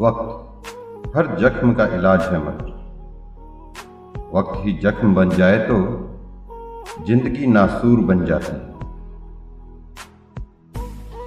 वक्त हर जख्म का इलाज है मगर। वक्त ही जख्म बन जाए तो ज़िंदगी नासूर बन जाती है।